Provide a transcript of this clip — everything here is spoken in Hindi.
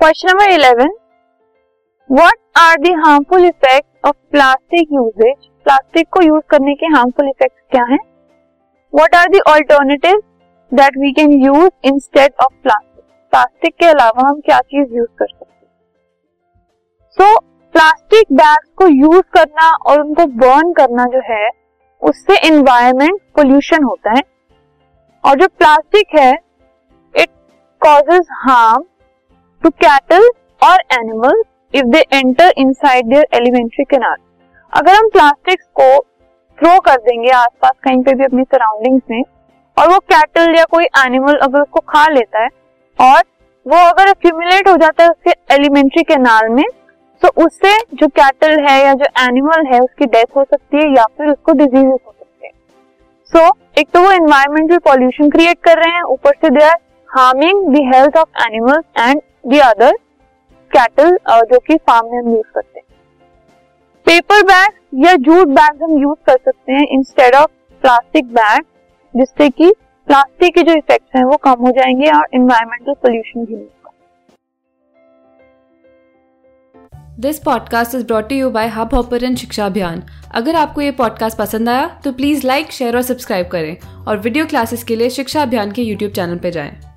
Question number eleven what are the harmful effect of plastic usages plastic को यूज़ करने के हार्मफुल इफ़ेक्ट क्या हैं? What are the alternative that we can use instead of plastic plastic के अलावा हम क्या चीज़ यूज़ कर सकते हैं? सो प्लास्टिक बैग्स को यूज़ करना और उनको बर्न करना जो है, उससे एनवायरमेंट पोल्यूशन होता है। और जो प्लास्टिक है it causes harm to cattle और animals if they enter inside their elementary canal अगर हम प्लास्टिक्स को थ्रो कर देंगे आसपास कहीं पे भी अपनी सराउंडिंग्स में और वो कैटल या कोई एनिमल अगर उसको खा लेता है और वो अगर एक्यूमुलेट हो जाता है उसके एलिमेंट्री कैनाल में तो उससे जो कैटल है या जो एनिमल है उसकी डेथ हो सकती है या फिर उसको डिज़ीज़ हो सकती है। सो so, एक तो वो एनवायरमेंटल पॉल्यूशन क्रिएट कर रहे हैं ऊपर से they are harming the health of animals and the other cattle जो कि फार्म में हम यूज़ करते हैं। पेपर बैग या जूट बैग हम यूज़ कर सकते हैं इंस्टेड ऑफ़ प्लास्टिक बैग जिससे कि प्लास्टिक के जो इफेक्ट्स हैं वो कम हो जाएँगे और इन्वायरमेंटल पोल्यूशन भी this podcast is brought you by Hubhopper Shiksha Abhiyan अगर आपको ये पॉडकास्ट पसंद आया तो प्लीज़ लाइक शेयर और सब्सक्राइब करें और वीडियो क्लासेस के लिए शिक्षा अभियान के यूट्यूब चैनल पर जाएँ।